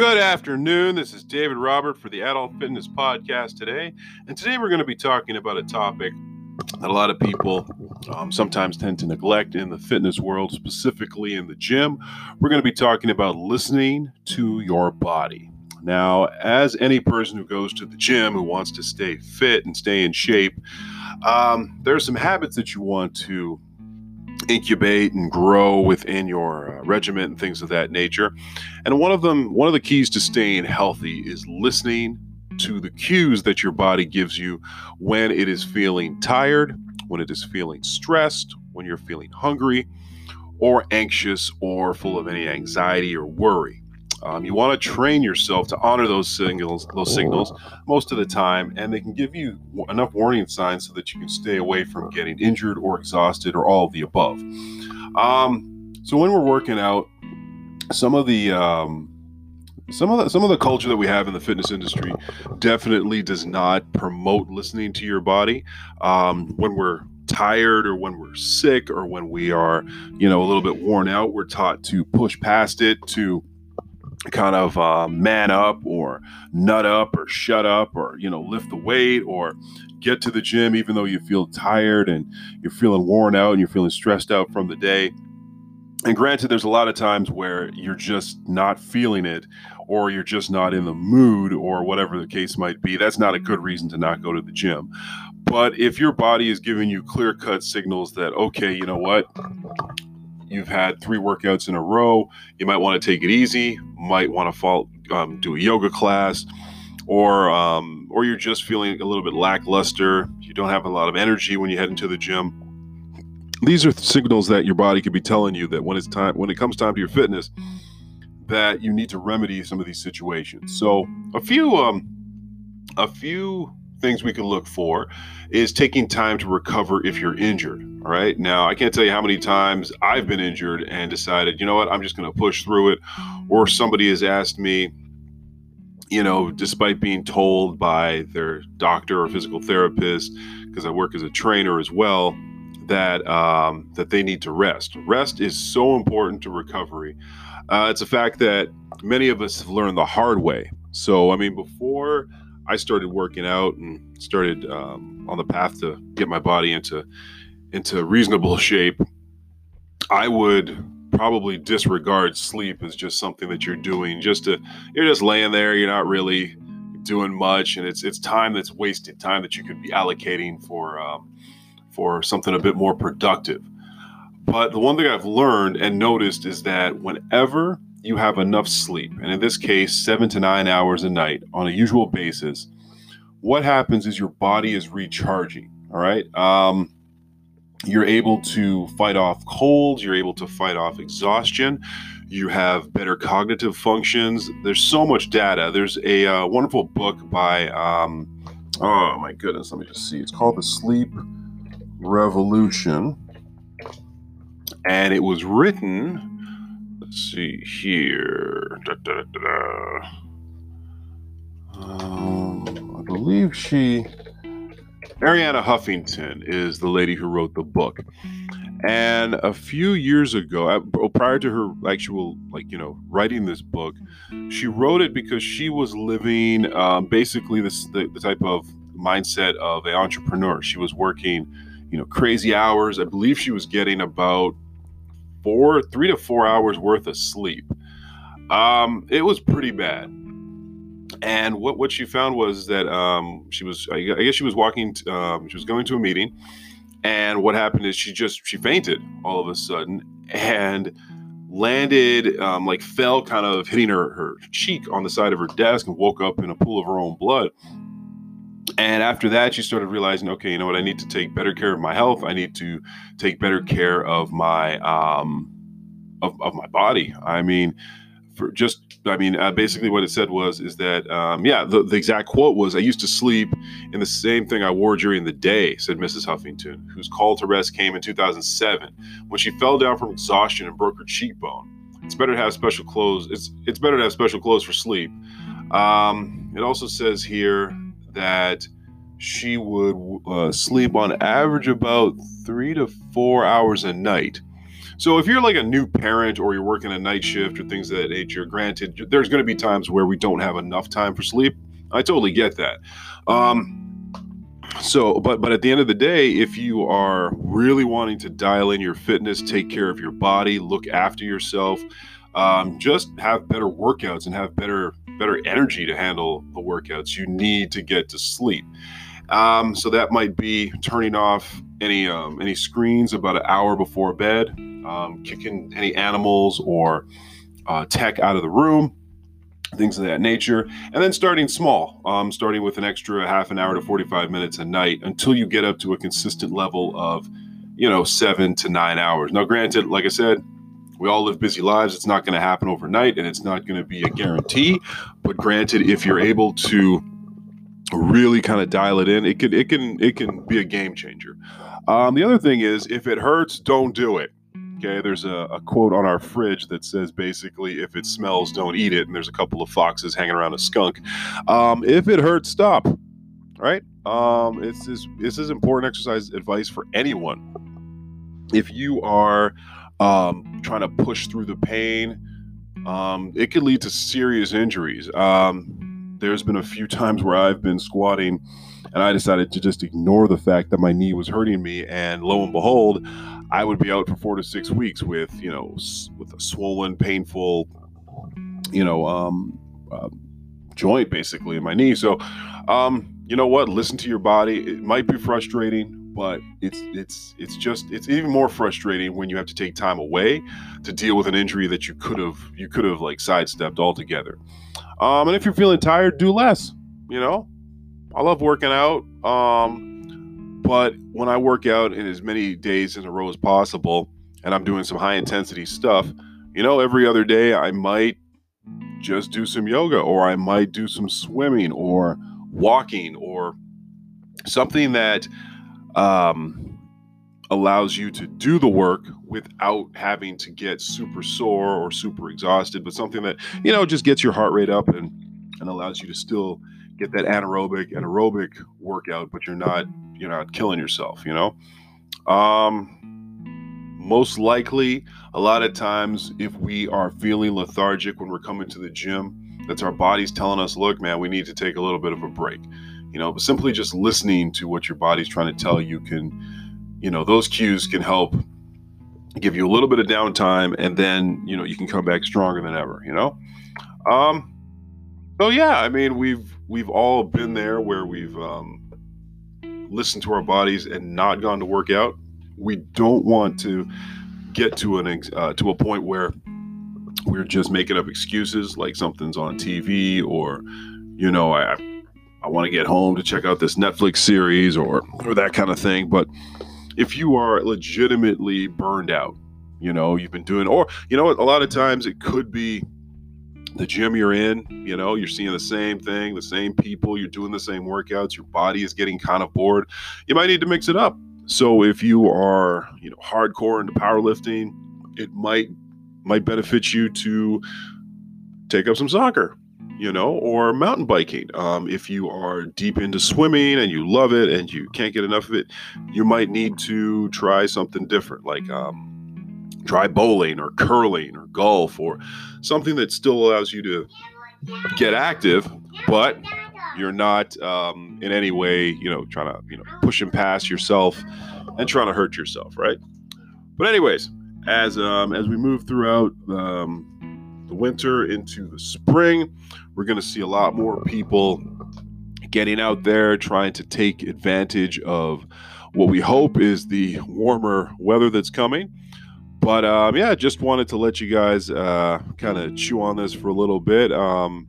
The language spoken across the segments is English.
Good afternoon. This is David Robert for the Adult Fitness Podcast today. And today we're going to be talking about a topic that a lot of people um, sometimes tend to neglect in the fitness world, specifically in the gym. We're going to be talking about listening to your body. Now, as any person who goes to the gym who wants to stay fit and stay in shape, um, there are some habits that you want to incubate and grow within your uh, regiment and things of that nature. And one of them, one of the keys to staying healthy is listening to the cues that your body gives you when it is feeling tired, when it is feeling stressed, when you're feeling hungry or anxious or full of any anxiety or worry. Um, you want to train yourself to honor those signals, those signals most of the time, and they can give you enough warning signs so that you can stay away from getting injured or exhausted or all of the above. Um, so when we're working out, some of the um, some of the some of the culture that we have in the fitness industry definitely does not promote listening to your body um, when we're tired or when we're sick or when we are you know a little bit worn out we're taught to push past it to kind of uh, man up or nut up or shut up or you know lift the weight or get to the gym even though you feel tired and you're feeling worn out and you're feeling stressed out from the day. And granted there's a lot of times where you're just not feeling it or you're just not in the mood or whatever the case might be. That's not a good reason to not go to the gym. But if your body is giving you clear cut signals that okay you know what you've had three workouts in a row, you might want to take it easy, might want to fall, um, do a yoga class, or um, or you're just feeling a little bit lackluster. You don't have a lot of energy when you head into the gym. These are signals that your body could be telling you that when it's time, when it comes time to your fitness, that you need to remedy some of these situations. So a few um, a few things we can look for is taking time to recover if you're injured. All right. Now, I can't tell you how many times I've been injured and decided, you know what, I'm just going to push through it. Or somebody has asked me, you know, despite being told by their doctor or physical therapist, because I work as a trainer as well, that um, that they need to rest. Rest is so important to recovery. Uh, it's a fact that many of us have learned the hard way. So, I mean, before I started working out and started um, on the path to get my body into into reasonable shape, I would probably disregard sleep as just something that you're doing just to you're just laying there you're not really doing much and it's it's time that's wasted time that you could be allocating for um, for something a bit more productive but the one thing i've learned and noticed is that whenever you have enough sleep, and in this case, seven to nine hours a night on a usual basis, what happens is your body is recharging. All right. Um, you're able to fight off colds, you're able to fight off exhaustion, you have better cognitive functions. There's so much data. There's a uh, wonderful book by, um, oh my goodness, let me just see. It's called The Sleep Revolution. And it was written Let's see here. Da, da, da, um, I believe she, Arianna Huffington, is the lady who wrote the book. And a few years ago, uh, prior to her actual, like, you know, writing this book, she wrote it because she was living um, basically this the, the type of mindset of an entrepreneur. She was working, you know, crazy hours. I believe she was getting about four, three to four hours worth of sleep. Um, it was pretty bad. And what, what she found was that um, she was, I guess she was walking, um, she was going to a meeting. And what happened is she just, she fainted all of a sudden and landed, um, like fell kind of hitting her, her cheek on the side of her desk and woke up in a pool of her own blood. And after that, she started realizing, okay, you know what? I need to take better care of my health. I need to take better care of my um, of, of my body. I mean, for just I mean, uh, basically what it said was is that um, yeah, the, the exact quote was, "I used to sleep in the same thing I wore during the day," said Mrs. Huffington, whose call to rest came in 2007 when she fell down from exhaustion and broke her cheekbone. It's better to have special clothes. It's it's better to have special clothes for sleep. Um, it also says here that she would uh, sleep on average about three to four hours a night. So if you're like a new parent or you're working a night shift or things of that nature, granted, there's going to be times where we don't have enough time for sleep. I totally get that. Um, so, but but at the end of the day, if you are really wanting to dial in your fitness, take care of your body, look after yourself, um, just have better workouts and have better better energy to handle the workouts, you need to get to sleep. Um, so that might be turning off any um, any screens about an hour before bed, um, kicking any animals or uh, tech out of the room, things of that nature, and then starting small, um, starting with an extra half an hour to 45 minutes a night until you get up to a consistent level of, you know, seven to nine hours. Now, granted, like I said, we all live busy lives. It's not going to happen overnight, and it's not going to be a guarantee. But granted, if you're able to really kind of dial it in, it can it can it can be a game changer. Um, the other thing is, if it hurts, don't do it. Okay, there's a, a, quote on our fridge that says basically, if it smells, don't eat it. And there's a couple of foxes hanging around a skunk. Um, if it hurts, stop. Right? Um, it's this, this is important exercise advice for anyone. If you are um, trying to push through the pain, um, it could lead to serious injuries. Um, there's been a few times where I've been squatting and I decided to just ignore the fact that my knee was hurting me. And lo and behold, I would be out for four to six weeks with, you know, with a swollen, painful, you know, um, uh, joint basically in my knee. So, um, you know what? Listen to your body. It might be frustrating, but it's it's it's just it's even more frustrating when you have to take time away to deal with an injury that you could have you could have like sidestepped altogether. Um, and if you're feeling tired, do less. You know, I love working out. Um, but when I work out in as many days in a row as possible, and I'm doing some high intensity stuff, you know, every other day I might just do some yoga or I might do some swimming or walking or something that um, allows you to do the work without having to get super sore or super exhausted, but something that, you know, just gets your heart rate up and, and allows you to still get that anaerobic and aerobic workout, but you're not you're not killing yourself. You know, um, most likely, a lot of times, if we are feeling lethargic when we're coming to the gym, that's our body's telling us, "Look, man, we need to take a little bit of a break." You know, but simply just listening to what your body's trying to tell you can, you know, those cues can help give you a little bit of downtime, and then you know you can come back stronger than ever. You know. Um, so yeah, I mean we've we've all been there where we've um, listened to our bodies and not gone to work out. We don't want to get to an uh, to a point where we're just making up excuses like something's on TV or you know I I want to get home to check out this Netflix series or or that kind of thing. But if you are legitimately burned out, you know you've been doing or you know a lot of times it could be the gym you're in, you know, you're seeing the same thing, the same people, you're doing the same workouts, your body is getting kind of bored. You might need to mix it up. So if you are, you know, hardcore into powerlifting, it might might benefit you to take up some soccer, you know, or mountain biking. Um, if you are deep into swimming and you love it and you can't get enough of it, you might need to try something different, like um, try bowling or curling or golf or something that still allows you to get active, but you're not um, in any way, you know, trying to, you know, pushing past yourself and trying to hurt yourself, right? But anyways, as um, as we move throughout um, the winter into the spring, we're going to see a lot more people getting out there trying to take advantage of what we hope is the warmer weather that's coming but um, yeah, just wanted to let you guys uh, kind of chew on this for a little bit. Um,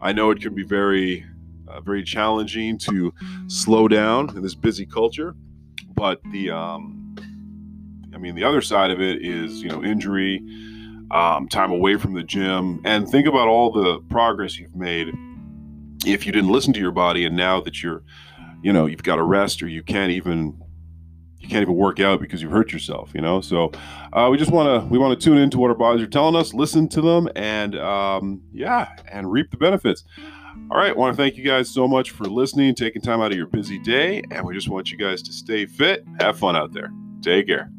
I know it can be very, uh, very challenging to slow down in this busy culture, but the, um, I mean, the other side of it is you know injury, um, time away from the gym, and think about all the progress you've made if you didn't listen to your body, and now that you're, you know, you've got to rest or you can't even you can't even work out because you've hurt yourself you know? So uh, we just want to we want to tune into what our bodies are telling us listen to them and um, yeah and reap the benefits. All right want to thank you guys so much for listening taking time out of your busy day. And we just want you guys to stay fit have fun out there. Take care